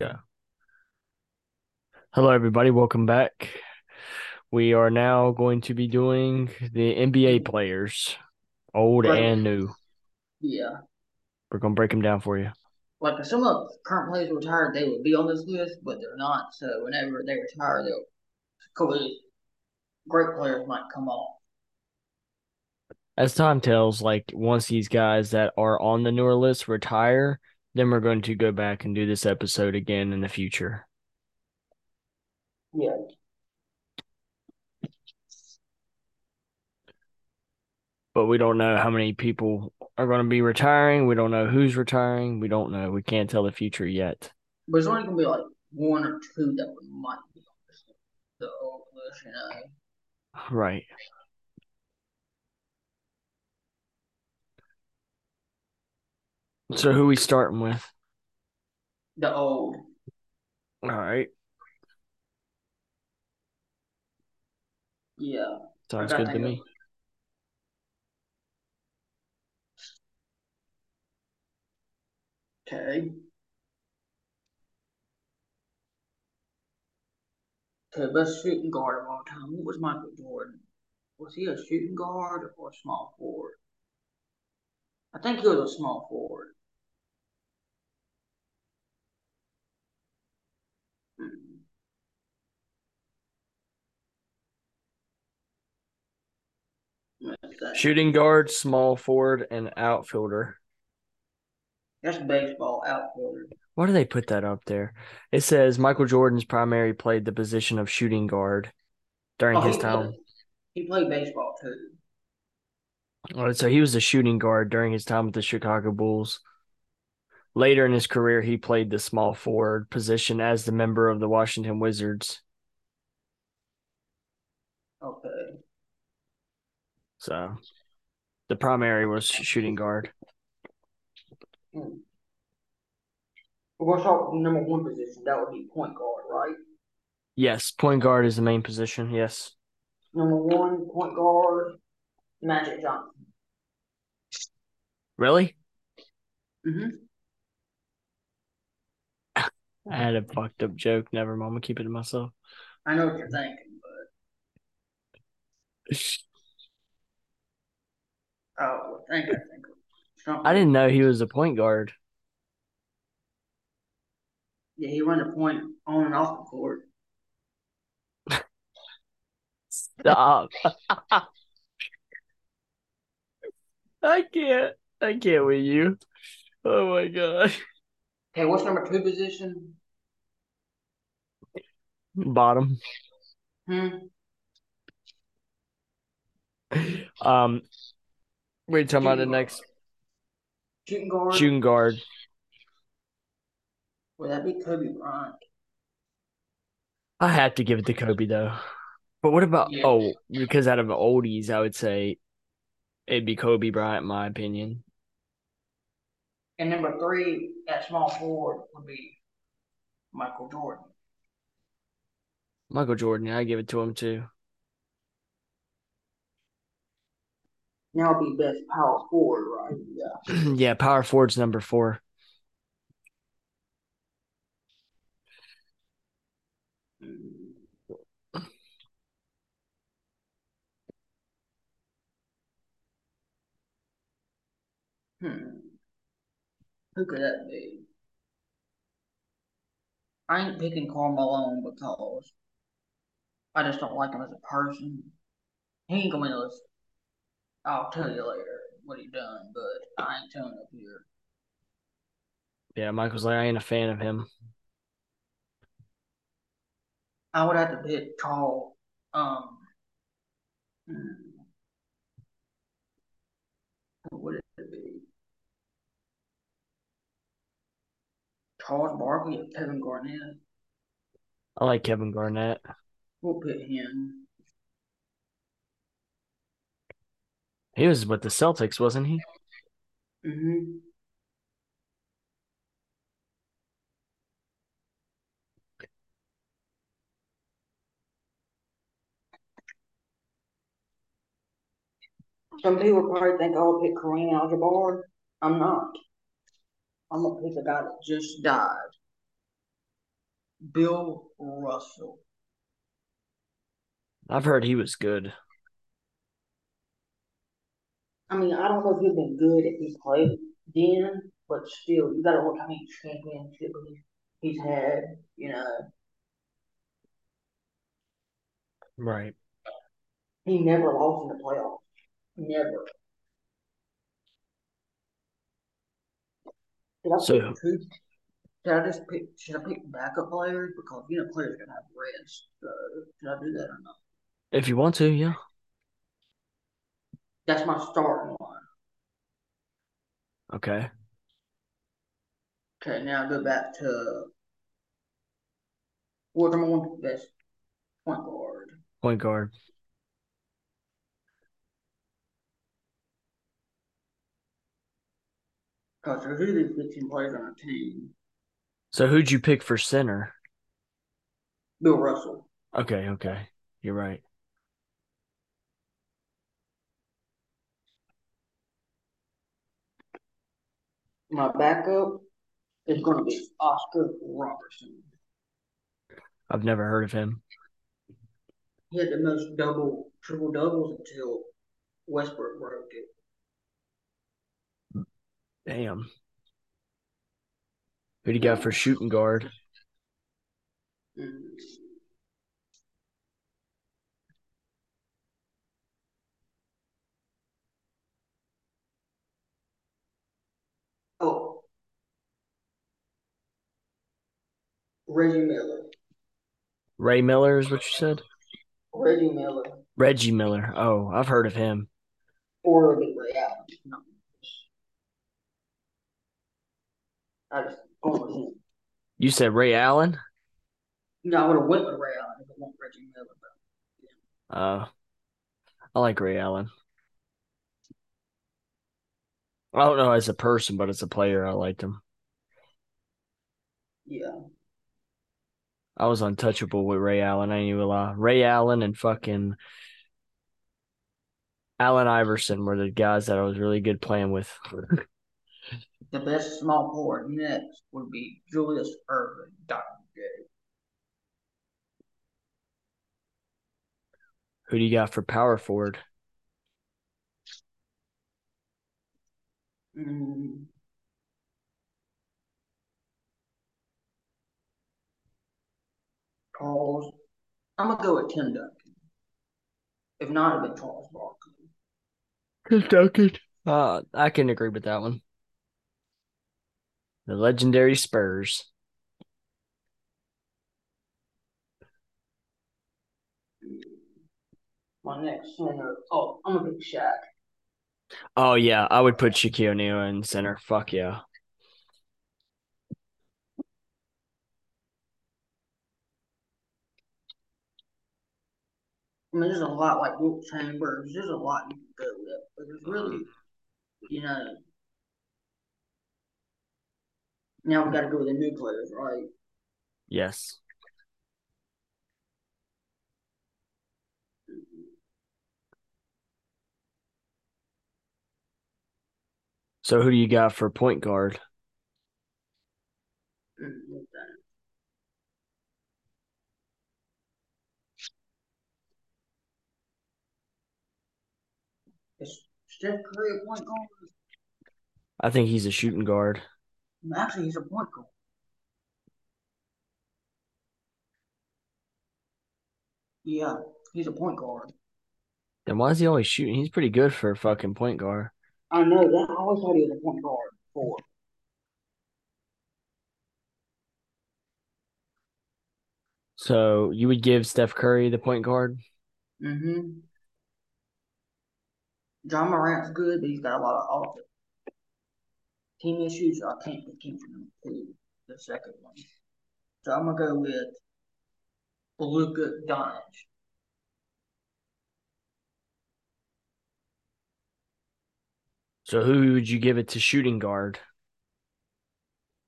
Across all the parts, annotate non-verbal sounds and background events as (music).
Yeah. Hello, everybody. Welcome back. We are now going to be doing the NBA players, old Right. and new. Yeah. We're going to break them down for you. Like if some of the current players retired, they would be on this list, but they're not. So whenever they retire, they'll a couple of these great players might come off. As time tells, like once these guys that are on the newer list retire, then we're going to go back and do this episode again in the future. Yeah. But we don't know how many people are going to be retiring. We don't know who's retiring. We don't know. We can't tell the future yet. But it's only gonna be like one or two that would might be on. The old list, you know. Right. So who we starting with? The old. All right. Yeah. Sounds good to me. Okay. Okay, best shooting guard of all time. What was Michael Jordan? Was he a shooting guard or a small forward? I think he was a small forward. Hmm. Shooting guard, small forward, and outfielder. That's baseball outfielder. Why do they put that up there? It says Michael Jordan's primary played the position of shooting guard during Oh, his he time. played, he played baseball too. Oh, so he was a shooting guard during his time with the Chicago Bulls. Later in his career, he played the small forward position as the member of the Washington Wizards. Okay. So the primary was shooting guard. Hmm. We're gonna start with number one position. That would be point guard, right? Yes, point guard is the main position. Yes. Number one point guard, Magic Johnson. Really? hmm I had a fucked up joke. Never mind. I'm gonna keep it to myself. I know what you're thinking, but (laughs) oh, I think I think something. I didn't know he was a point guard. Yeah, he run the point on and off the court. (laughs) Stop. (laughs) I can't. I can't with you. Oh my god. Hey, what's number two position? Bottom. Hmm. Um, we're talking about the next Shooting guard. shooting guard. Would that be Kobe Bryant? I have to give it to Kobe though. But what about Yeah. oh, because out of oldies, I would say it'd be Kobe Bryant, in my opinion. And number three at small forward would be Michael Jordan. Michael Jordan, I give it to him too. Now be best power forward, right? Yeah. (clears throat) yeah, power forward's number four. Hmm. Who could that be? I ain't picking Karl Malone because I just don't like him as a person. He ain't gonna be this. I'll tell you later what he done, but I ain't telling up here. Yeah, Michael's like I ain't a fan of him. I would have to pick Karl. Um. Hmm. Who would it be? Charles Barkley or Kevin Garnett? I like Kevin Garnett. We'll put him. He was with the Celtics, wasn't he? Mm-hmm. Some people probably think I'll pick Kareem Abdul-Jabbar. I'm not. I'm gonna pick a guy that just died. Bill Russell. I've heard he was good. I mean, I don't know if he's been good if he played then, but still, you got to look how many championships he's had. You know, Right. he never lost in the playoffs. Never. Did I So- pick two? Did I just pick? Should I pick backup players because you know players are gonna have rest? So should I do that or not? If you want to, yeah. That's my starting line. Okay. Okay, now go back to what number one best point guard. Point guard. Because there's usually 15 players on a team. So who'd you pick for center? Bill Russell. Okay, okay. You're right. My backup is going to be Oscar Robertson. I've never heard of him. He had the most double, triple doubles until Westbrook broke it. Damn. Who do you got for shooting guard? Oh. Reggie Miller. Ray Miller is what you said? Reggie Miller. Reggie Miller. Oh, I've heard of him. Or Ray Allen. I just going with him. You said Ray Allen? No, I would have went with Ray Allen if it wasn't Reggie Miller. But Uh I like Ray Allen. I don't know as a person, but as a player, I liked him. yeah. I was untouchable with Ray Allen. I knew even lie. Ray Allen and fucking Allen Iverson were the guys that I was really good playing with. (laughs) The best small forward next would be Julius Erving, Dr. J. Who do you got for power forward? Mm. Charles. I'm gonna go with Tim Duncan. If not, it'd be Charles Barkley. Kentucky. Uh, I can agree with that one. The legendary Spurs. My next center. Oh, I'm gonna pick Shaq. Oh yeah, I would put Shaquille O'Neal in center. Fuck yeah. I mean, there's a lot like Wilt Chambers. There's a lot you can go with, but there's really, you know. Now we got to go with the new players, right? Yes. So who do you got for point guard? Is Steph Curry a point guard? I think he's a shooting guard. Actually, he's a point guard. Yeah, he's a point guard. Then why is he always shooting? He's pretty good for a fucking point guard. I know that. I always thought he was a point guard before. So you would give Steph Curry the point guard? Mm-hmm. Ja Morant's good, but he's got a lot of off team issues. I can't pick him for number the second one. So I'm gonna go with Luka Doncic. So who would you give it to shooting guard?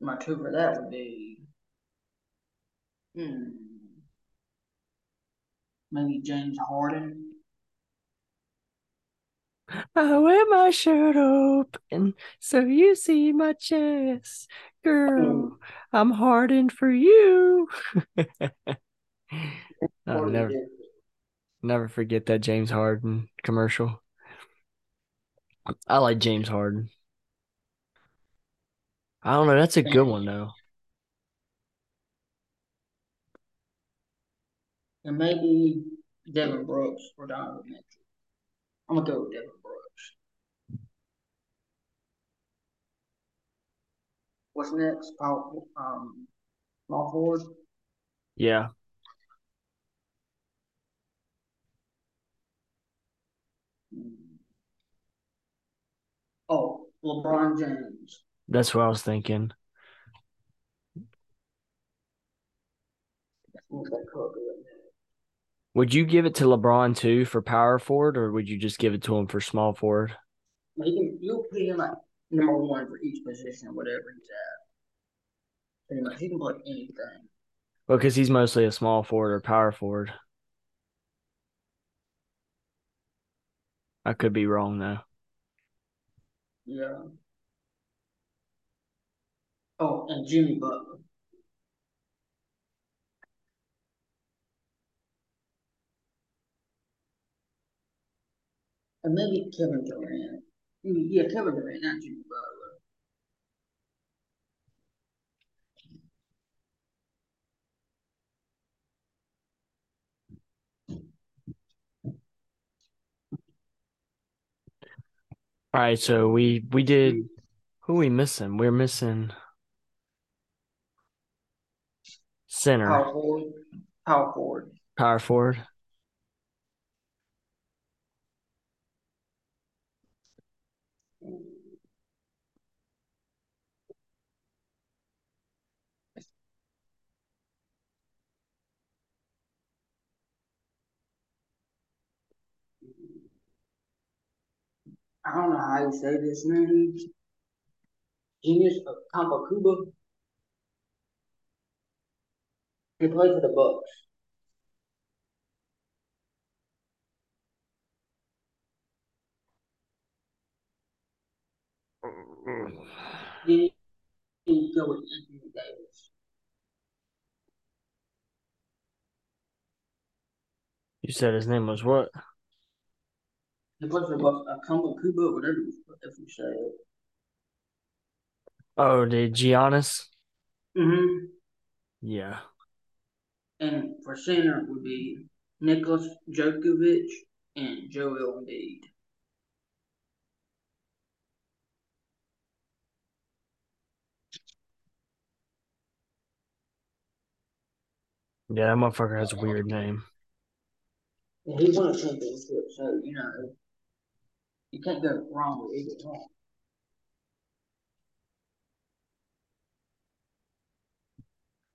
My two for that would be, hmm, maybe James Harden. I wear my shirt open so you see my chest. Girl, oh. I'm hardened for you. (laughs) I'll never, never forget that James Harden commercial. I like James Harden. I don't know. That's a good one though. And maybe Devin Brooks or Donovan Mitchell. I'm gonna go with Devin What's next? Power, um, small forward. Yeah. Oh, LeBron James. That's what I was thinking. Would you give it to LeBron too for power forward, or would you just give it to him for small forward? You can you'll put him at number one for each position, whatever he's at. Pretty much, he can play anything. Well, because he's mostly a small forward or power forward. I could be wrong though. Yeah. Oh, and Jimmy Butler. And maybe Kevin Durant. Yeah, Kevin Durant, not Jimmy Butler. All right, so we we did. Who we missing? We're missing center, Power forward. Power forward. power forward. I don't know how you say this name. Genius of Kampakuba. He played for the Bucks. Mm-hmm. Then you go with Anthony Davis. You said his name was what? He played for the Bucks. Uh, whatever if you say it. Oh, the Giannis. Mm-hmm. Yeah. And for center would be Nicholas Djokovic and Joel Embiid. Yeah, that motherfucker has a weird name. He won a championship, so you know you can't go wrong with either one.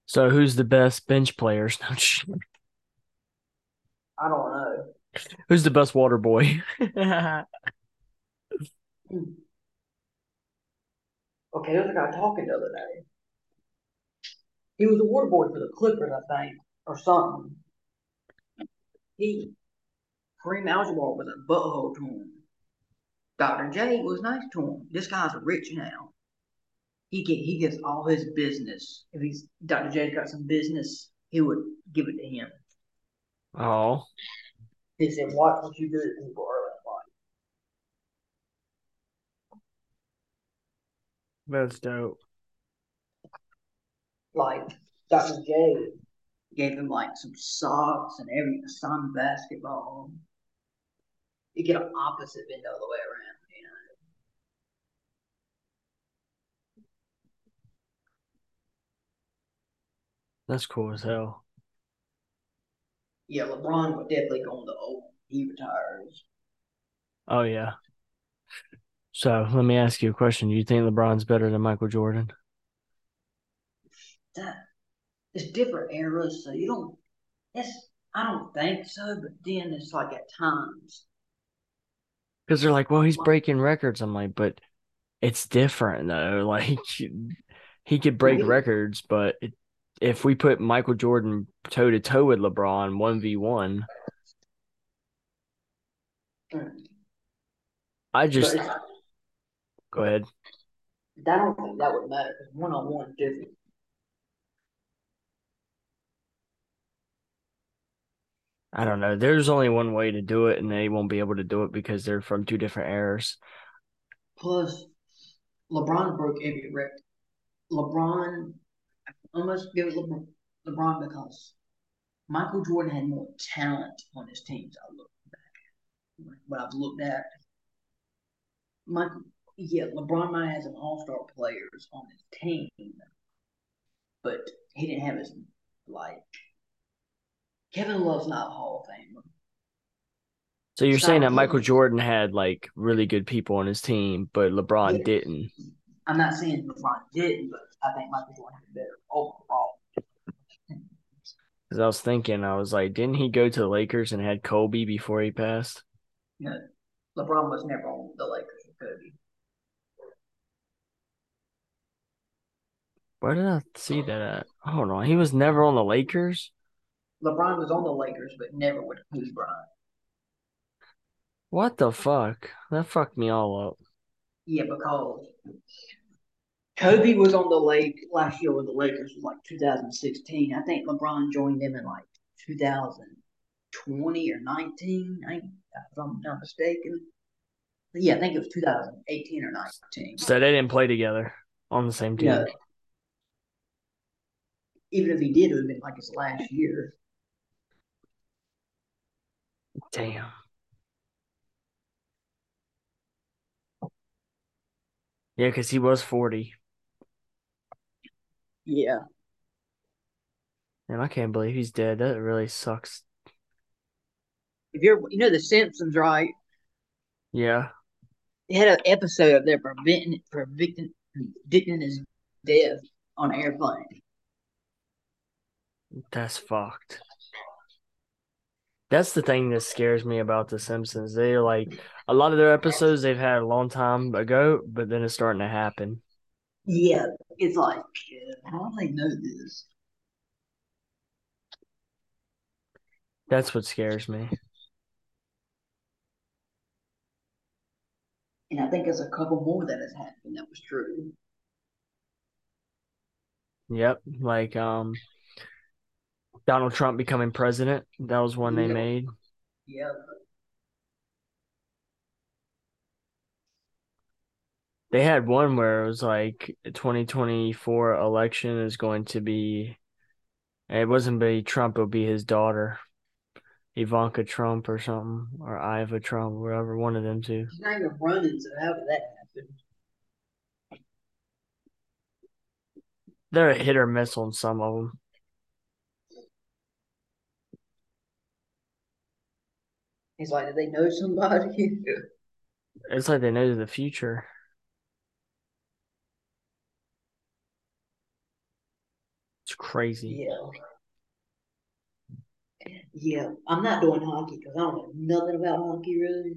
So who's the best bench players? (laughs) No. I don't know. who's the best water boy? (laughs) Okay, there was a guy talking the other day. He was a water boy for the Clippers, I think, or something. He Kareem Abdul-Jabbar was a butthole to him. Dr. J was nice to him. This guy's rich now. He get he gets all his business. If he's Dr. J's got some business, he would give it to him. oh, He said, "Watch what you do to people early in life." that's dope. Like Dr. J gave him like some socks and everything, some basketball. You get an opposite bend the way around, That's cool as hell. Yeah, LeBron would definitely go on the old. He retires. Oh yeah. So let me ask you a question. Do you think LeBron's better than Michael Jordan? That it's different eras, so you don't. It's I don't think so, but then it's like at times. Because they're like, well, he's breaking records. I'm like, but it's different though. (laughs) Like he could break Yeah. records, but it, if we put Michael Jordan toe to toe with LeBron, one v one, I just go ahead. I don't think that would matter because one on one different. I don't know. There's only one way to do it, and they won't be able to do it because they're from two different eras. Plus, LeBron broke every record. LeBron, Almost give it LeBron, LeBron because Michael Jordan had more talent on his teams. I look back, what I've looked at. Michael, yeah, LeBron might have some All Star players on his team, but he didn't have his like. Kevin Love's not a Hall of Famer. So you're Stop saying that Michael. Jordan had like really good people on his team, but LeBron Yeah. didn't. I'm not saying LeBron didn't, but I think Michael Jordan had better overall. Because I was thinking, I was like, didn't he go to the Lakers and had Kobe before he passed? Know, LeBron was never on the Lakers with Kobe. Where did I see that at? Hold on, he was never on the Lakers. LeBron was on the Lakers, but never with Kobe Bryant. What the fuck? That fucked me all up. Yeah, because Kobe was on the lake last year with the Lakers was like 2016. I think LeBron joined them in like 2020 or 19. I, if I'm not mistaken. Yeah, I think it was 2018 or 19. So they didn't play together on the same team. No. Even if he did, it would have been like his last year. Damn. Yeah, because he was 40. Yeah. And I can't believe he's dead. That really sucks. If you're, you know, The Simpsons, right? Yeah. They had an episode of there preventing, predicting, predicting his death on an airplane. That's fucked. That's the thing that scares me about The Simpsons. They're like a lot of their episodes they've had a long time ago, but then it's starting to happen. Yeah, it's like, how do they know this? That's what scares me. And I think there's a couple more that has happened that was true. Yep. Like um Donald Trump becoming president. That was one they Yeah. made. Yeah. They had one where it was like 2024 election is going to be it wasn't be Trump, it'll be his daughter. Ivanka Trump or something. Or Iva Trump, whatever, one of them two. He's not even running, so how did that happen? They're a hit or miss on some of them. He's like, did they know somebody? (laughs) It's like they know the future. Crazy. yeah. Yeah, I'm not doing hockey because I don't know nothing about hockey really.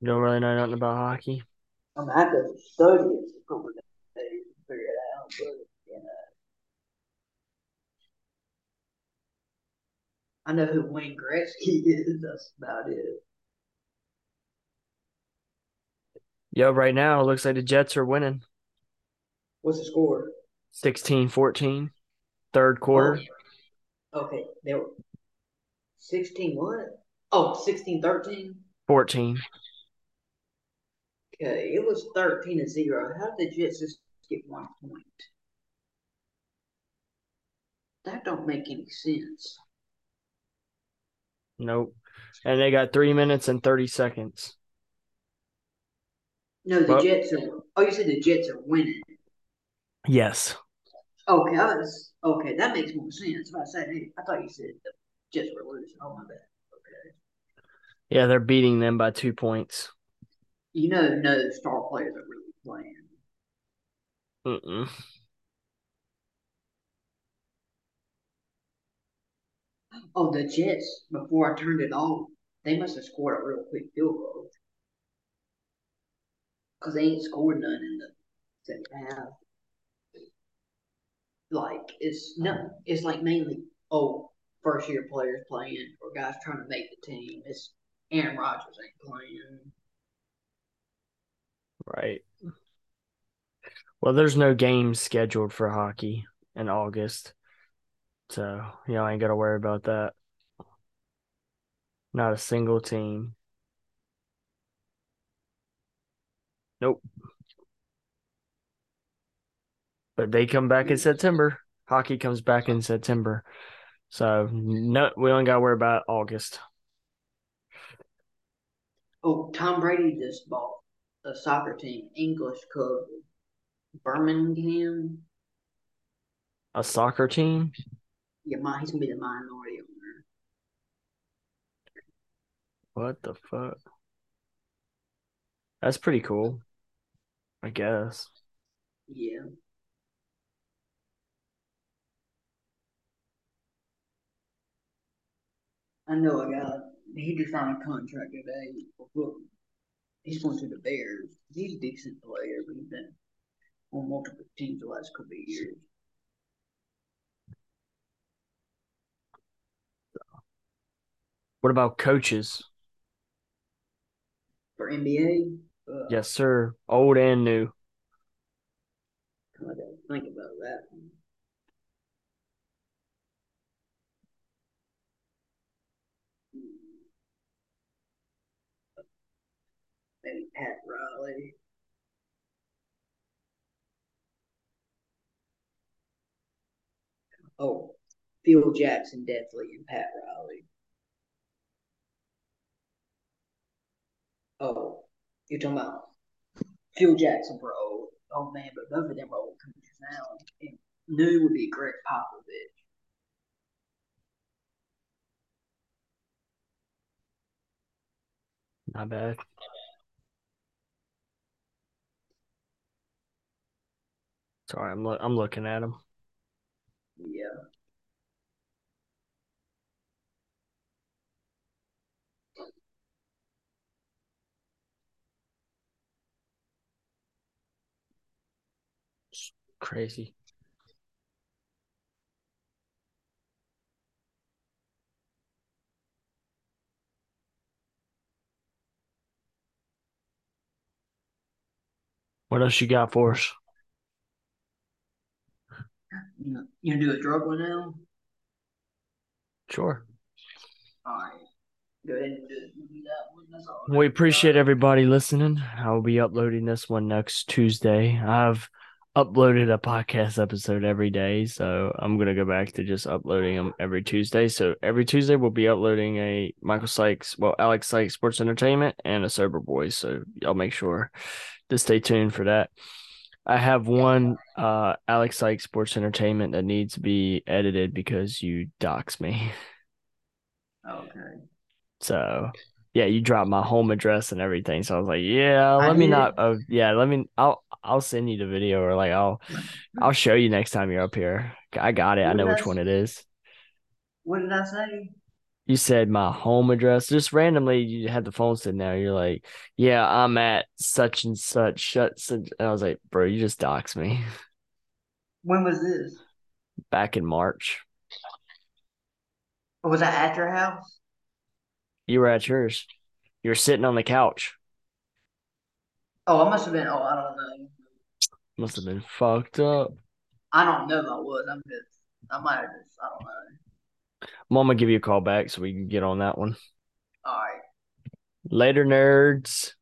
You don't really know nothing about hockey. I mean, I could study it for a couple of days and figure it out, but you know. I know who Wayne Gretzky is. That's about it. Yo, right now it looks like the Jets are winning What's the score? 16 14, third oh, quarter. Oh, okay, they were 16 what? Oh, 16 13? 14. Okay, it was 13 to 0. How did the Jets just get one point? That don't make any sense. Nope. And they got three minutes and 30 seconds. No, the Well- Jets are. Oh, you said the Jets are winning. Yes. Okay, I was, okay, that makes more sense. If I said, hey, I thought you said the Jets were losing. Oh my bad. Okay, Yeah, they're beating them by two points. you know, no star players are really playing. Mm-mm. Oh, the Jets. Before I turned it on, they must have scored a real quick field goal because they ain't scored none in the second half. Like it's no, it's like mainly oh first year players playing or guys trying to make the team. It's Aaron Rodgers ain't playing. Right. Well, there's no games scheduled for hockey in August. So, you know, I ain't got to worry about that. Not a single team. Nope. But they come back in September. Hockey comes back in September. So, no, we only got to worry about August. Oh, Tom Brady just bought a soccer team, English Club, Birmingham. A soccer team? Yeah, my, he's gonna be the minority owner. What the fuck? That's pretty cool. I guess. Yeah. I know a guy. He just signed a contract today. He's going to the Bears. He's a decent player, but he's been on multiple teams the last couple of years. What about coaches? For NBA, uh, Yes, sir. Old and new. I gotta think about that. one. Maybe Pat Riley. Oh, Phil Jackson definitely and Pat Riley. Oh, you're talking about Phil Jackson old, old man, but both of them are old coaches now. And new would be Gregg Popovich. Not bad. Sorry, I'm lo- I'm looking at him. Yeah. Crazy. What else you got for us? You know, you do a drug one now? Sure. All right. Go ahead and do, do that one. That's all. We appreciate everybody listening. I'll be uploading this one next Tuesday. I've uploaded a podcast episode every day, so I'm gonna go back to just uploading them every Tuesday. So every Tuesday we'll be uploading a Michael Sykes, well Alex Sykes Sports Entertainment and a Sober Boys. So y'all make sure to stay tuned for that. I have one uh Alex Sykes Sports Entertainment that needs to be edited because you dox me. (laughs) Okay. So yeah, you dropped my home address and everything. So I was like, yeah, I let me did. not. Uh, yeah, let me. I'll I'll send you the video or like I'll I'll show you next time you're up here. I got it. I know did I which one it is. What did I say? You said my home address. Just randomly, you had the phone sitting there. You're like, yeah, I'm at such and such. Shut. such. And I was like, bro, you just doxed me When was this? back in March. Was that at your house? You were at yours. You were sitting on the couch. Oh, I must have been. Oh, I don't know. Must have been fucked up. I don't know if I was. I'm just. I might have just. I don't know. Mom will give you a call back so we can get on that one. All right. Later, nerds.